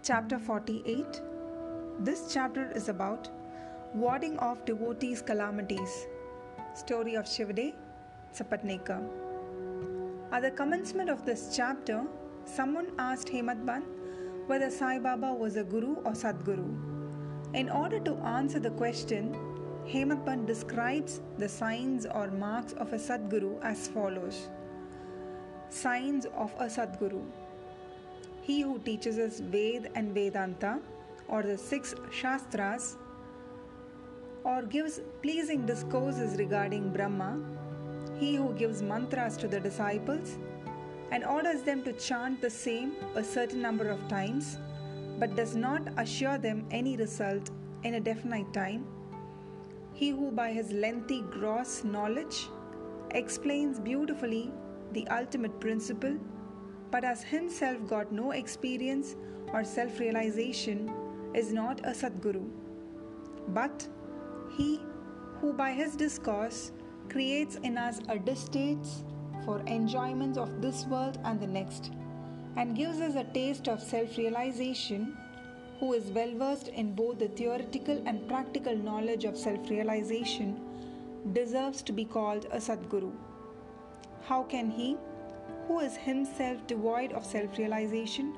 Chapter 48 This chapter is about warding off devotees' calamities. Story of Shivade, Sapatnekar. At the commencement of this chapter, someone asked Hemadpant whether Sai Baba was a guru or Sadguru. In order to answer the question, Hemadpant describes the signs or marks of a Sadguru as follows Signs of a Sadguru He who teaches us Ved and Vedanta, or the six Shastras, or gives pleasing discourses regarding Brahma, he who gives mantras to the disciples and orders them to chant the same a certain number of times, but does not assure them any result in a definite time, he who by his lengthy gross knowledge explains beautifully the ultimate principle, but has himself got no experience or self realization, is not a Sadguru. But he who by his discourse creates in us a distaste for enjoyments of this world and the next, and gives us a taste of self realization, who is well versed in both the theoretical and practical knowledge of self realization, deserves to be called a Sadguru. How can he, who is himself devoid of self realization,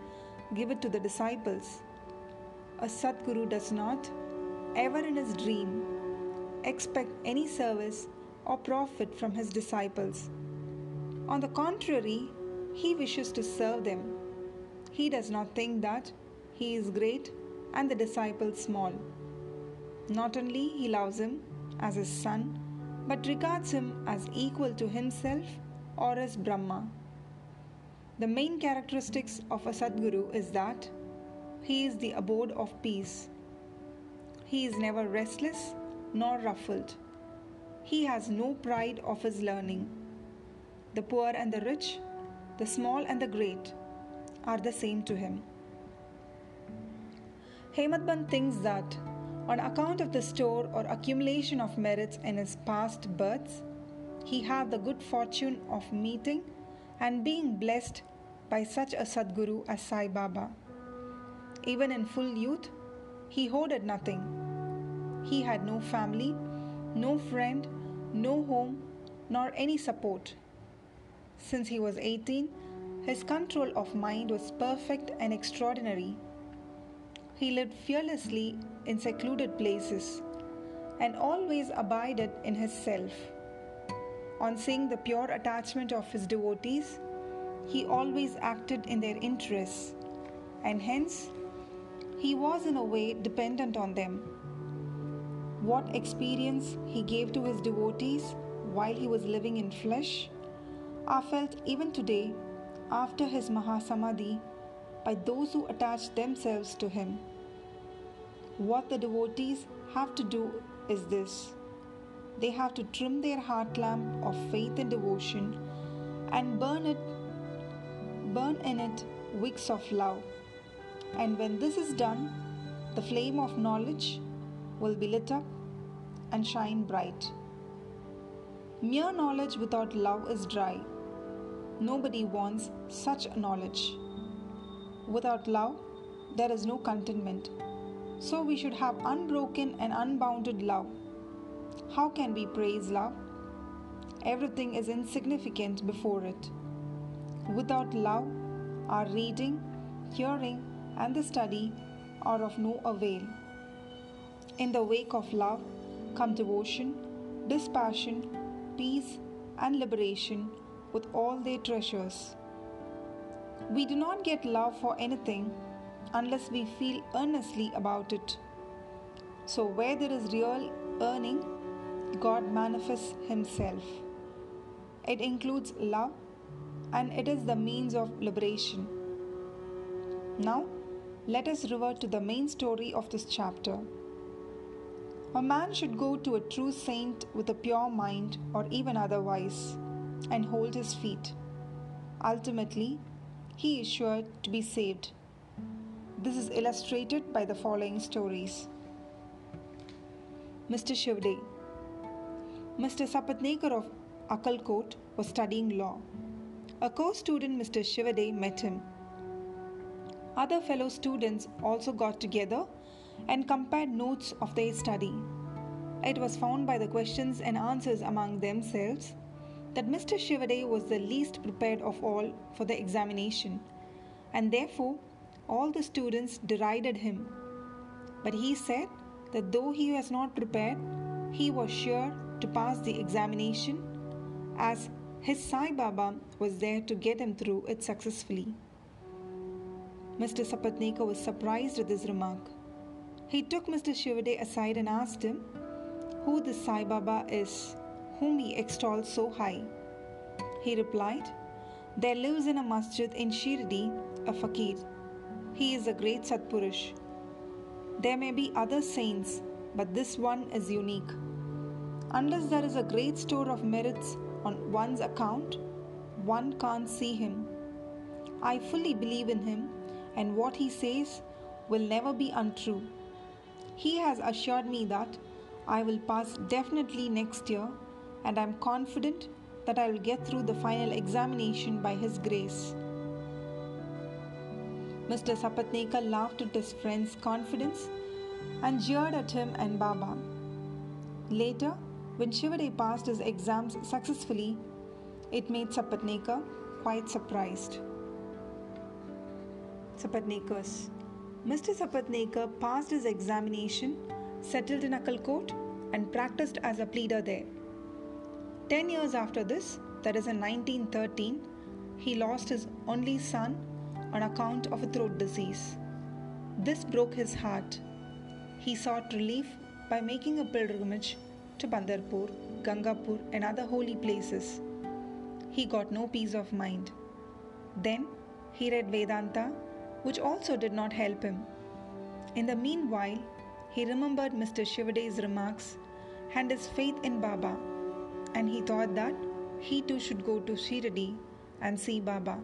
give it to the disciples? A Sadguru does not, ever in his dream, expect any service or profit from his disciples. On the contrary, he wishes to serve them. He does not think that he is great and the disciple small. Not only he loves him as his son, but regards him as equal to himself or as Brahma. The main characteristics of a Sadguru is that he is the abode of peace. He is never restless nor ruffled. He has no pride of his learning. The poor and the rich, the small and the great, are the same to him. Hemadpant thinks that, on account of the store or accumulation of merits in his past births, he had the good fortune of meeting and being blessed by such a Sadguru as Sai Baba. Even in full youth, he hoarded nothing. He had no family, no friend, no home, nor any support. Since he was 18, his control of mind was perfect and extraordinary. He lived fearlessly in secluded places and always abided in his self. On seeing the pure attachment of his devotees, he always acted in their interests, and hence he was in a way dependent on them. What experience he gave to his devotees while he was living in flesh are felt even today after his Mahasamadhi by those who attach themselves to him. What the devotees have to do is this they have to trim their heart lamp of faith and devotion and burn it burn in it wicks of love. And when this is done the flame of knowledge will be lit up and shine bright. Mere knowledge without love is dry. Nobody wants such knowledge. Without love there is no contentment. So we should have unbroken and unbounded love. How can we praise love? Everything is insignificant before it. Without love, our reading, hearing, and the study are of no avail. In the wake of love come devotion, dispassion, peace, and liberation with all their treasures. We do not get love for anything unless we feel earnestly about it. So, where there is real earning, God manifests Himself. It includes love and it is the means of liberation. Now, let us revert to the main story of this chapter. A man should go to a true saint with a pure mind or even otherwise and hold his feet. Ultimately, he is sure to be saved. This is illustrated by the following stories. Mr. Shivde Mr. Sapatnekar of Akkalkot was studying law. A co student, Mr. Shivade, met him. Other fellow students also got together and compared notes of their study. It was found by the questions and answers among themselves that Mr. Shivade was the least prepared of all for the examination, and therefore all the students derided him. But he said that though he was not prepared, he was sure to pass the examination as his Sai Baba was there to get him through it successfully. Mr. Sapatnekar was surprised at this remark. He took Mr. Shivade aside and asked him who this Sai Baba is, whom he extols so high. He replied, There lives in a masjid in Shirdi a fakir. He is a great Satpurush. There may be other saints, but this one is unique. Unless there is a great store of merits on one's account, one can't see him. I fully believe in him, and what he says will never be untrue. He has assured me that I will pass definitely next year, and I am confident that I will get through the final examination by His grace. Mr. Sapatnekar laughed at his friend's confidence and jeered at him and Baba. Later, when Shivade passed his exams successfully, it made Sapatnekar quite surprised. Sapatnekars Mr. Sapatnekar passed his examination, settled in Akkalkot, and practiced as a pleader there. Ten years after this, that is in 1913, he lost his only son on account of a throat disease. This broke his heart. He sought relief by making a pilgrimage to Pandharpur, Gangapur, and other holy places. He got no peace of mind. Then he read Vedanta, which also did not help him. In the meanwhile, he remembered Mr. Shivade's remarks and his faith in Baba, and he thought that he too should go to Shirdi and see Baba.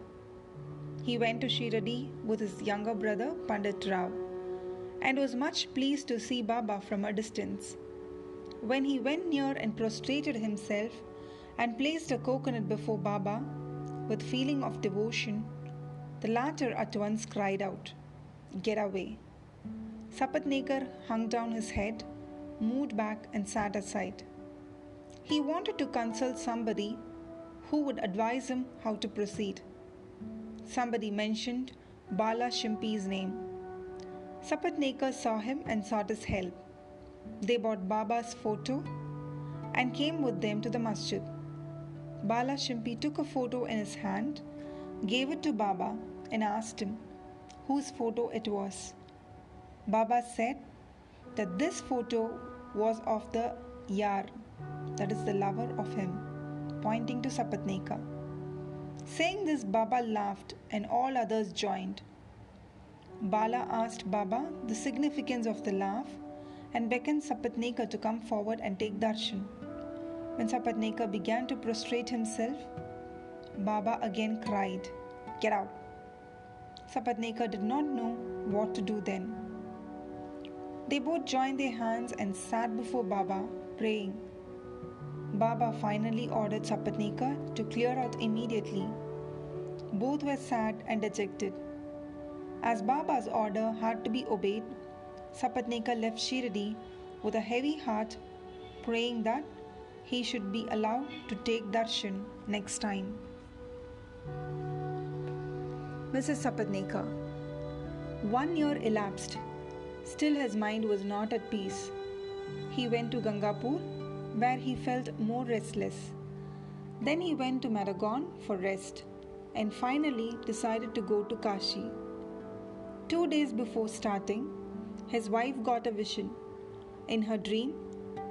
He went to Shirdi with his younger brother Pandit Rao and was much pleased to see Baba from a distance. When he went near and prostrated himself and placed a coconut before Baba with feeling of devotion, the latter at once cried out, Get away. Sapatnekar hung down his head, moved back, and sat aside. He wanted to consult somebody who would advise him how to proceed. Somebody mentioned Bala Shimpi's name. Sapatnekar saw him and sought his help. They bought Baba's photo and came with them to the masjid. Bala Shimpi took a photo in his hand, gave it to Baba, and asked him whose photo it was. Baba said that this photo was of the Yar, that is the lover of him, pointing to Sapatnekar. Saying this, Baba laughed and all others joined. Bala asked Baba the significance of the laugh and beckoned Sapatnekar to come forward and take darshan. When Sapatnekar began to prostrate himself, Baba again cried, Get out! Sapatnekar did not know what to do then. They both joined their hands and sat before Baba, praying. Baba finally ordered Sapatnekar to clear out immediately. Both were sad and dejected. As Baba's order had to be obeyed, Sapatnekar left Shirdi with a heavy heart, praying that he should be allowed to take darshan next time. Mrs. Sapatnekar One year elapsed. Still, his mind was not at peace. He went to Gangapur, where he felt more restless. Then he went to Maragon for rest and finally decided to go to Kashi. Two days before starting, his wife got a vision. In her dream,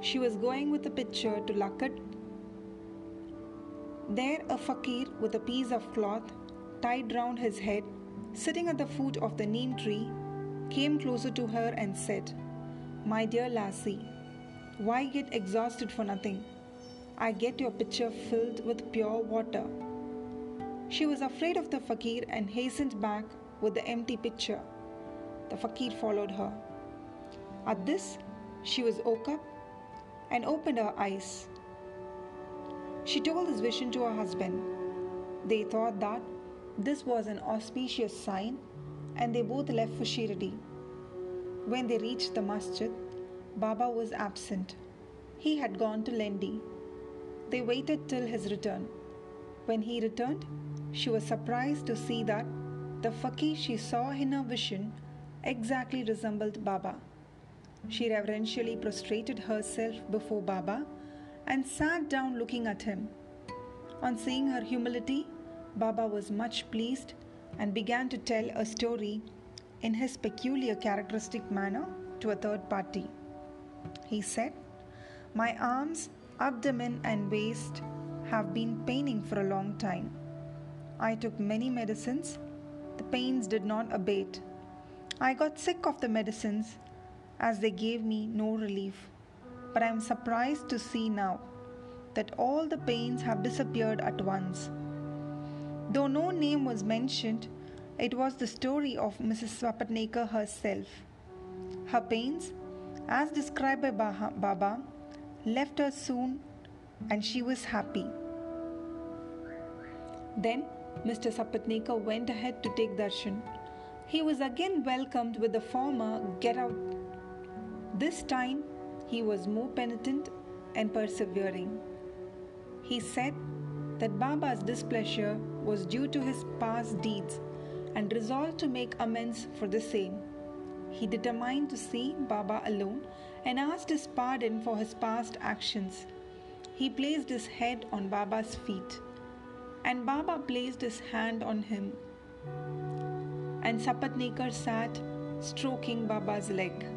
she was going with a pitcher to Lakat. There, a fakir with a piece of cloth tied round his head, sitting at the foot of the neem tree, came closer to her and said, My dear lassie, why get exhausted for nothing? I get your pitcher filled with pure water. She was afraid of the fakir and hastened back with the empty pitcher. The fakir followed her. At this, she was woke up and opened her eyes. She told this vision to her husband. They thought that this was an auspicious sign and they both left for Shirdi. When they reached the masjid, Baba was absent. He had gone to Lendi. They waited till his return. When he returned, she was surprised to see that the fakir she saw in her vision exactly resembled Baba. She reverentially prostrated herself before Baba and sat down looking at him. On seeing her humility, Baba was much pleased and began to tell a story in his peculiar characteristic manner to a third party. He said, My arms, abdomen, and waist have been paining for a long time. I took many medicines. The pains did not abate. I got sick of the medicines as they gave me no relief. But I am surprised to see now that all the pains have disappeared at once. Though no name was mentioned, it was the story of Mrs. Sapatnekar herself. Her pains, as described by Baba, left her soon and she was happy. Then Mr. Sapatnekar went ahead to take darshan. He was again welcomed with the former get out. This time he was more penitent and persevering. He said that Baba's displeasure was due to his past deeds and resolved to make amends for the same. He determined to see Baba alone and asked his pardon for his past actions. He placed his head on Baba's feet, and Baba placed his hand on him. And Sapatnekar sat stroking Baba's leg.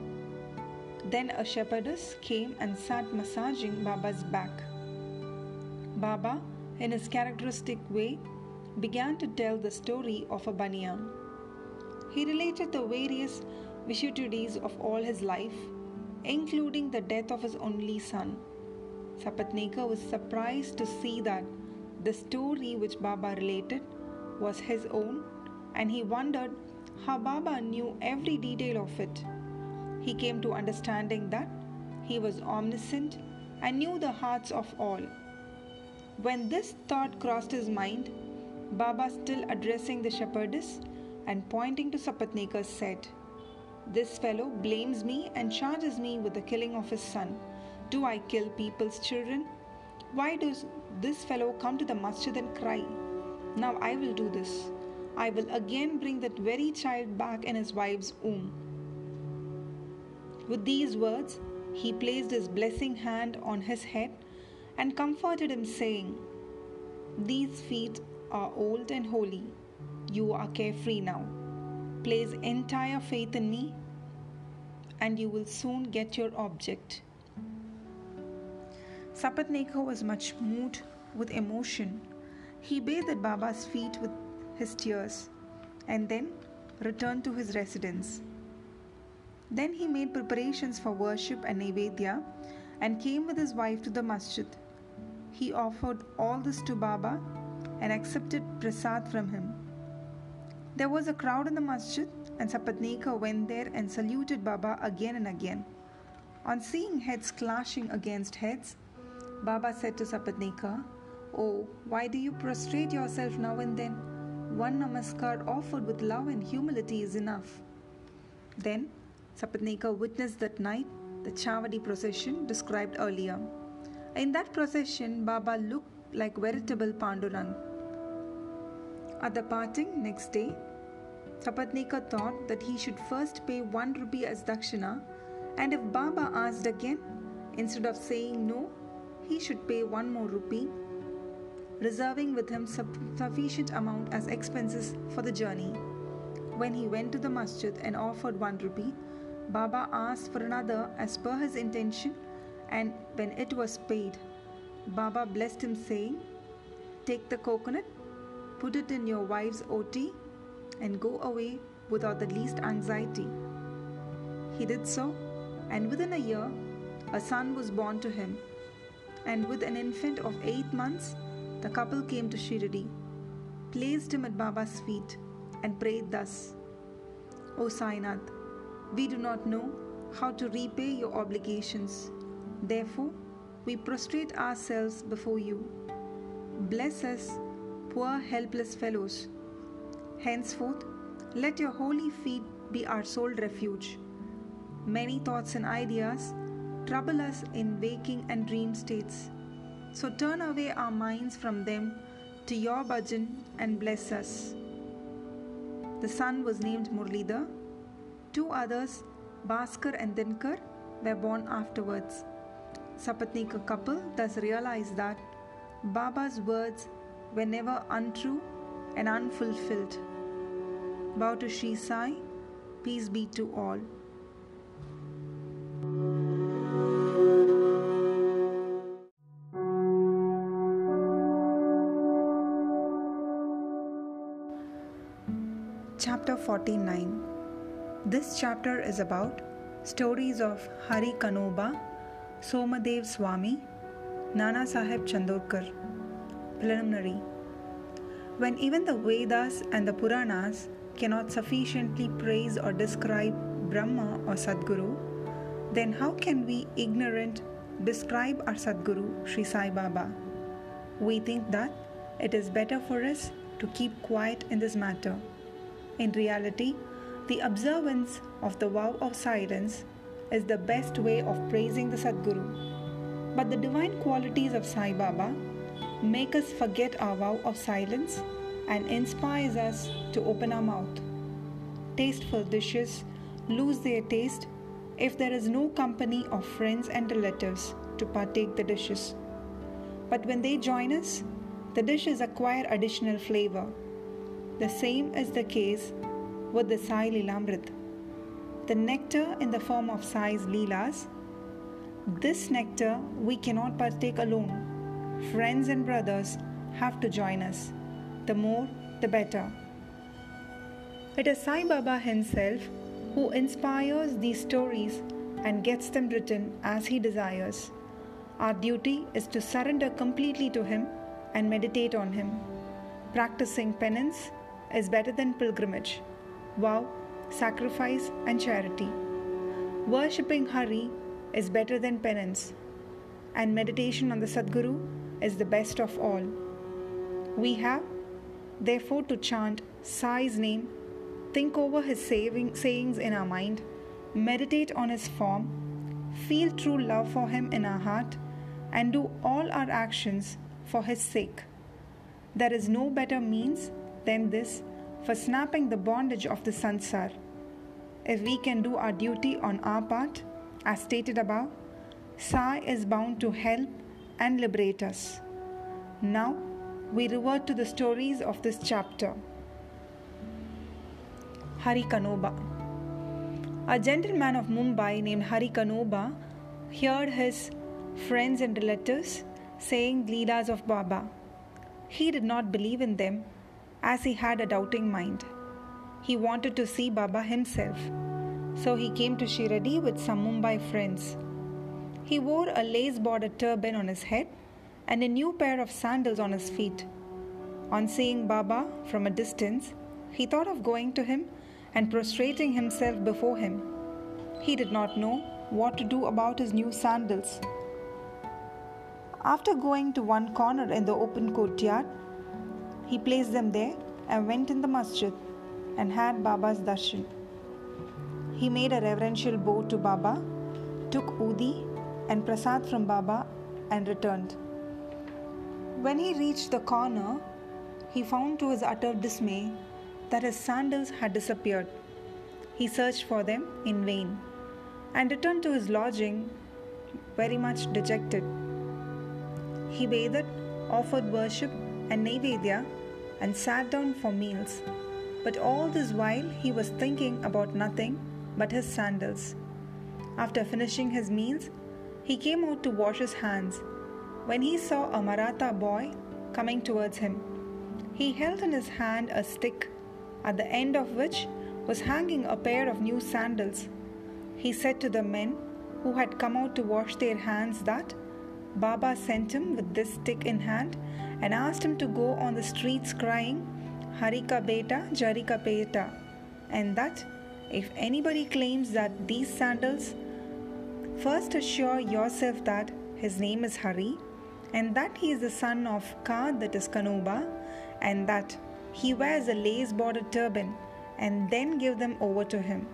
Then a shepherdess came and sat massaging Baba's back. Baba, in his characteristic way, began to tell the story of a baniya. He related the various vicissitudes of all his life, including the death of his only son. Sapatnekar was surprised to see that the story which Baba related was his own, and he wondered how Baba knew every detail of it. He came to understanding that he was omniscient and knew the hearts of all. When this thought crossed his mind, Baba, still addressing the shepherdess and pointing to Sapatnekar, said, This fellow blames me and charges me with the killing of his son. Do I kill people's children? Why does this fellow come to the masjid and cry? Now I will do this. I will again bring that very child back in his wife's womb. With these words, he placed his blessing hand on his head and comforted him, saying, These feet are old and holy. You are carefree now. Place entire faith in me, and you will soon get your object. Sapatnekar was much moved with emotion. He bathed Baba's feet with his tears and then returned to his residence. Then he made preparations for worship and Naivedya and came with his wife to the masjid. He offered all this to Baba and accepted prasad from him. There was a crowd in the masjid, and Sapatnekar went there and saluted Baba again and again. On seeing heads clashing against heads, Baba said to Sapatnekar, Oh, why do you prostrate yourself now and then? One namaskar offered with love and humility is enough. Then Sapatnekar witnessed that night the Chavadi procession described earlier. In that procession, Baba looked like veritable Pandurang. At the parting next day, Sapatnekar thought that he should first pay one rupee as dakshina, and if Baba asked again, instead of saying no, he should pay one more rupee, reserving with him sufficient amount as expenses for the journey. When he went to the masjid and offered one rupee, Baba asked for another as per his intention, and when it was paid, Baba blessed him, saying, Take the coconut, put it in your wife's oti, and go away without the least anxiety. He did so, and within a year, a son was born to him. And with an infant of eight months, the couple came to Shirdi, placed him at Baba's feet, and prayed thus O Sainath, we do not know how to repay your obligations. Therefore, we prostrate ourselves before you. Bless us, poor helpless fellows. Henceforth, Let your holy feet be our sole refuge. Many thoughts and ideas trouble us in waking and dream states. So turn away our minds from them to your bhajan and bless us. The son was named Murlidhar. Two others, Bhaskar and Dinkar, were born afterwards. Sapatnekar couple thus realized that Baba's words were never untrue and unfulfilled. Bow to Sri Sai, peace be to all. Chapter 49 This chapter is about stories of Hari Kanoba, Somadev Swami, Nana Sahib Chandorkar. Preliminary When even the Vedas and the Puranas cannot sufficiently praise or describe Brahma or Sadguru, then how can we, ignorant, describe our Sadguru, Sri Sai Baba? We think that it is better for us to keep quiet in this matter in reality, the observance of the vow of silence is the best way of praising the Sadguru. But the divine qualities of Sai Baba make us forget our vow of silence and inspires us to open our mouth. Tasteful dishes lose their taste if there is no company of friends and relatives to partake the dishes. But when they join us, the dishes acquire additional flavor the same is the case with the Sai Lilamrit. The nectar in the form of Sai's Leelas. This nectar we cannot partake alone. Friends and brothers have to join us. The more, the better. It is Sai Baba himself who inspires these stories and gets them written as he desires. Our duty is to surrender completely to him and meditate on him. Practicing penance is better than pilgrimage, vow, sacrifice, and charity. Worshipping Hari is better than penance, and meditation on the Sadguru is the best of all. We have, therefore, to chant Sai's name, think over his saving, sayings in our mind, meditate on his form, feel true love for him in our heart, and do all our actions for his sake. There is no better means than this for snapping the bondage of the sansar. If we can do our duty on our part, as stated above, Sai is bound to help and liberate us. Now, we revert to the stories of this chapter. Hari Kanoba. A gentleman of Mumbai named Hari Kanoba heard his friends and relatives saying Leelas of Baba. He did not believe in them as he had a doubting mind. He wanted to see Baba himself, so he came to Shiradi with some Mumbai friends. He wore a lace bordered turban on his head and a new pair of sandals on his feet. On seeing Baba from a distance, he thought of going to him and prostrating himself before him. He did not know what to do about his new sandals. After going to one corner in the open courtyard, he placed them there and went in the masjid and had Baba's darshan. He made a reverential bow to Baba, took udi and prasad from Baba, and returned. When he reached the corner, he found to his utter dismay that his sandals had disappeared. He searched for them in vain and returned to his lodging very much dejected. He bathed, offered worship and Naivedya and sat down for meals. But all this while he was thinking about nothing but his sandals. After finishing his meals, he came out to wash his hands when he saw a Maratha boy coming towards him. He held in his hand a stick, at the end of which was hanging a pair of new sandals. He said to the men who had come out to wash their hands that Baba sent him with this stick in hand and asked him to go on the streets crying, Harika Beta, Jarika Beta, and that if anybody claims that these sandals, first assure yourself that his name is Hari, and that he is the son of Ka, that is Kanoba, and that he wears a lace bordered turban, and then give them over to him.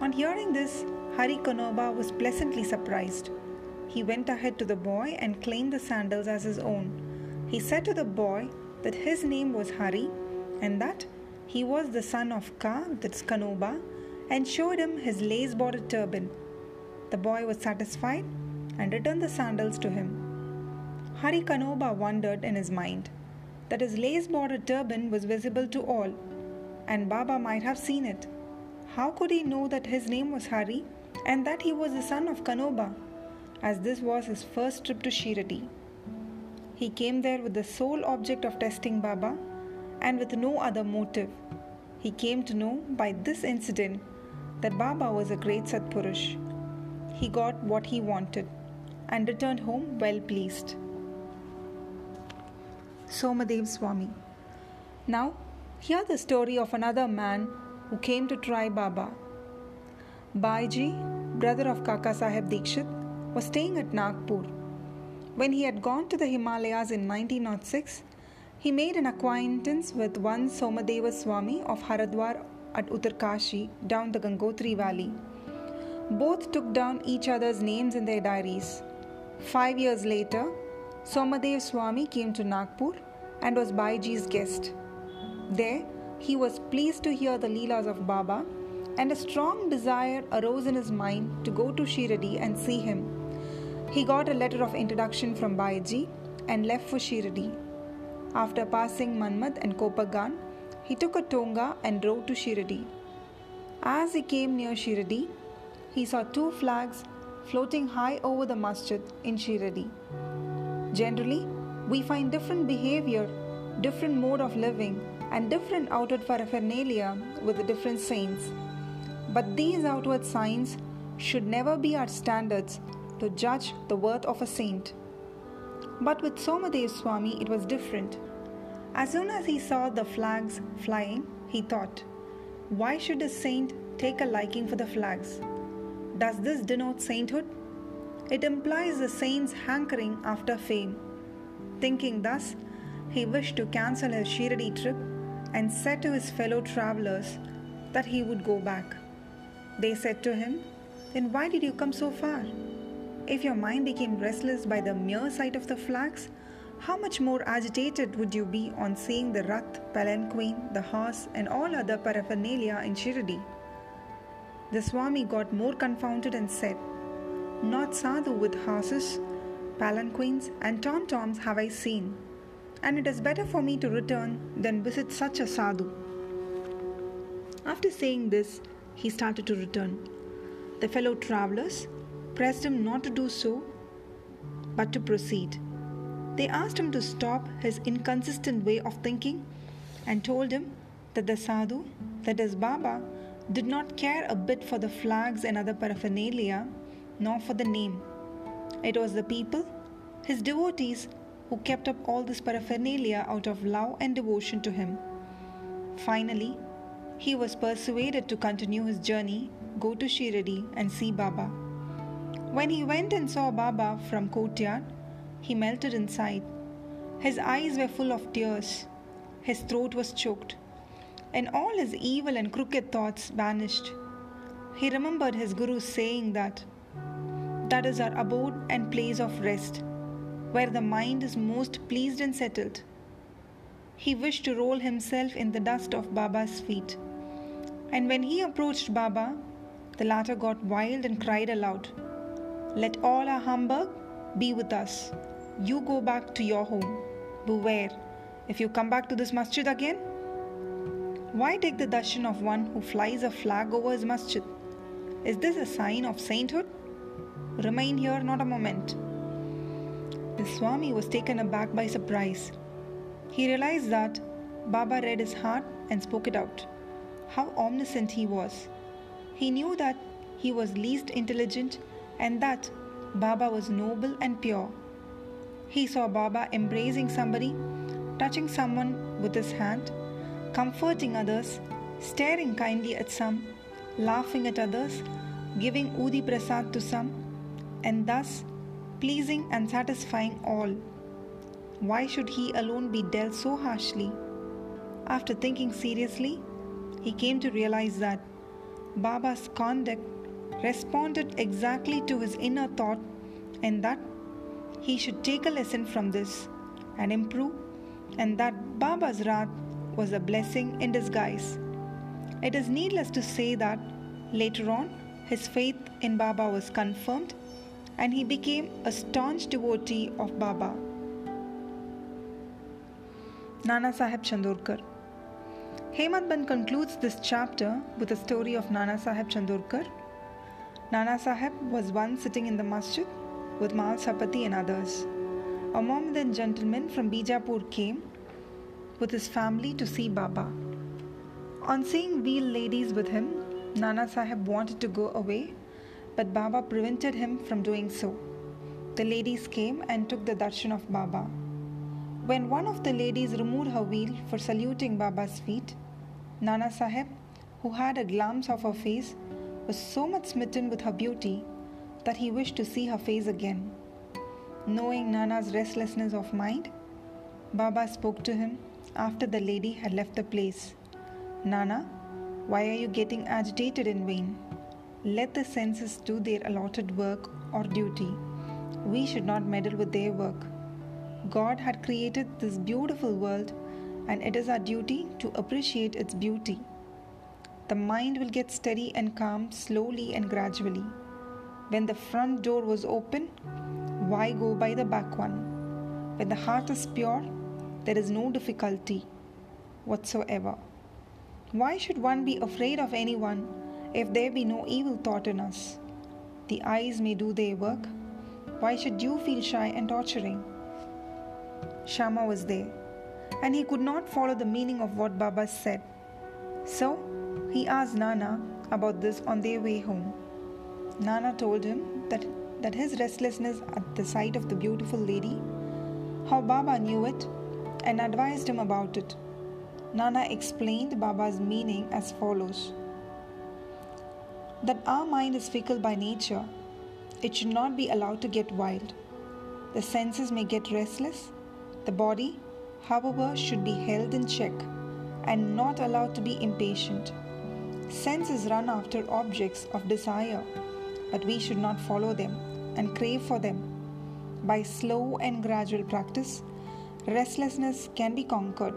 On hearing this, Hari Kanoba was pleasantly surprised. He went ahead to the boy and claimed the sandals as his own. He said to the boy that his name was Hari and that he was the son of Ka, that's Kanoba, and showed him his lace bordered turban. The boy was satisfied and returned the sandals to him. Hari Kanoba wondered in his mind that his lace bordered turban was visible to all, and Baba might have seen it. How could he know that his name was Hari and that he was the son of Kanoba, as this was his first trip to Shiradi? He came there with the sole object of testing Baba and with no other motive. He came to know by this incident that Baba was a great Satpurush. He got what he wanted and returned home well pleased. Somadev Swami. Now, hear the story of another man who came to try Baba. Bhaiji, brother of Kaka Sahib Dikshit, was staying at Nagpur. When he had gone to the Himalayas in 1906, he made an acquaintance with one Somadeva Swami of Haridwar at Uttarkashi down the Gangotri valley. Both took down each other's names in their diaries. Five years later, Somadev Swami came to Nagpur and was Bhaiji's guest. There, he was pleased to hear the Leelas of Baba, and a strong desire arose in his mind to go to Shiradi and see him. He got a letter of introduction from Bhaiji and left for Shiradi. After passing Manmad and Kopargaon, he took a tonga and drove to Shiradi. As he came near Shiradi, he saw two flags floating high over the masjid in Shiradi. Generally, we find different behavior, different mode of living, and different outward paraphernalia with the different saints. But these outward signs should never be our standards to judge the worth of a saint. But with Somadev Swami, it was different. As soon as he saw the flags flying, he thought, why should a saint take a liking for the flags? Does this denote sainthood? It implies the saint's hankering after fame. Thinking thus, he wished to cancel his Shiradi trip and said to his fellow travelers that he would go back. They said to him, Then why did you come so far? If your mind became restless by the mere sight of the flags, how much more agitated would you be on seeing the rath, palanquin, the horse, and all other paraphernalia in Shiradi? The Swami got more confounded and said, Not sadhu with horses, palanquins, and tom toms have I seen, and it is better for me to return than visit such a sadhu. After saying this, he started to return. The fellow travelers pressed him not to do so, but to proceed. They asked him to stop his inconsistent way of thinking and told him that the sadhu, that is Baba, did not care a bit for the flags and other paraphernalia, nor for the name. It was the people, his devotees, who kept up all this paraphernalia out of love and devotion to him. Finally, he was persuaded to continue his journey, go to Shiradi, and see Baba. When he went and saw Baba from courtyard, he melted inside. His eyes were full of tears. His throat was choked and all his evil and crooked thoughts vanished. He remembered his Guru saying that that is our abode and place of rest, where the mind is most pleased and settled. He wished to roll himself in the dust of Baba's feet. And when he approached Baba, the latter got wild and cried aloud, Let all our humbug be with us. You go back to your home. Beware, if you come back to this masjid again, why take the darshan of one who flies a flag over his masjid? Is this a sign of sainthood? Remain here not a moment. The Swami was taken aback by surprise. He realized that Baba read his heart and spoke it out. How omniscient he was. He knew that he was least intelligent and that Baba was noble and pure. He saw Baba embracing somebody, touching someone with his hand, comforting others, staring kindly at some, laughing at others, giving Udi Prasad to some, and thus pleasing and satisfying all. Why should he alone be dealt so harshly? After thinking seriously, he came to realize that Baba's conduct responded exactly to his inner thought and that he should take a lesson from this and improve, and that Baba's wrath was a blessing in disguise. It is needless to say that later on his faith in Baba was confirmed and he became a staunch devotee of Baba. Nana Sahib Chandorkar Hemad concludes this chapter with a story of Nana Sahib Chandorkar. Nana Sahib was once sitting in the masjid with Mhalsapati and others. A Mohammedan gentleman from Bijapur came with his family to see Baba. On seeing wheel ladies with him, Nana Sahib wanted to go away, but Baba prevented him from doing so. The ladies came and took the darshan of Baba. When one of the ladies removed her veil for saluting Baba's feet, Nana Sahib, who had a glance of her face, was so much smitten with her beauty that he wished to see her face again. Knowing Nana's restlessness of mind, Baba spoke to him after the lady had left the place. Nana, why are you getting agitated in vain? Let the senses do their allotted work or duty. We should not meddle with their work. God had created this beautiful world, and it is our duty to appreciate its beauty. The mind will get steady and calm slowly and gradually. When the front door was open, why go by the back one? When the heart is pure, there is no difficulty whatsoever. Why should one be afraid of anyone if there be no evil thought in us? The eyes may do their work. Why should you feel shy and torturing? Shama was there, and he could not follow the meaning of what Baba said. So he asked Nana about this on their way home. Nana told him that, that his restlessness at the sight of the beautiful lady, how Baba knew it, and advised him about it. Nana explained Baba's meaning as follows that our mind is fickle by nature, it should not be allowed to get wild. The senses may get restless. The body, however, should be held in check and not allowed to be impatient. Senses run after objects of desire, but we should not follow them and crave for them. By slow and gradual practice, restlessness can be conquered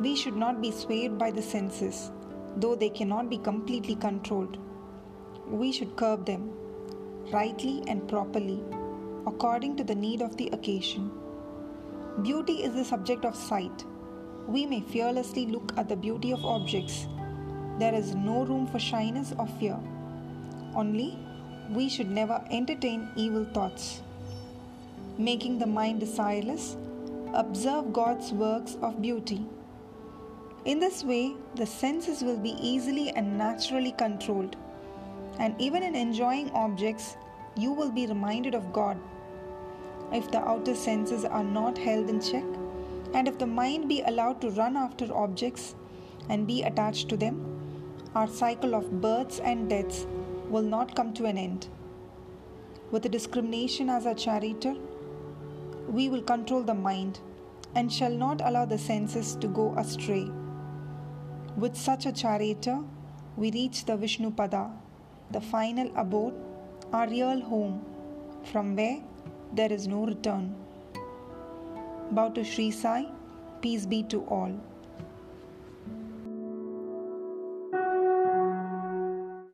we should not be swayed by the senses, though they cannot be completely controlled. We should curb them rightly and properly, according to the need of the occasion. Beauty is the subject of sight. We may fearlessly look at the beauty of objects. There is no room for shyness or fear. Only, we should never entertain evil thoughts. Making the mind desireless, observe God's works of beauty in this way, the senses will be easily and naturally controlled. And even in enjoying objects, you will be reminded of God. If the outer senses are not held in check, and if the mind be allowed to run after objects and be attached to them, our cycle of births and deaths will not come to an end. With discrimination as our charioteer, we will control the mind and shall not allow the senses to go astray. With such a charioteer, we reach the Vishnu Pada, the final abode, our real home, from where there is no return. Bow to Sri Sai, peace be to all.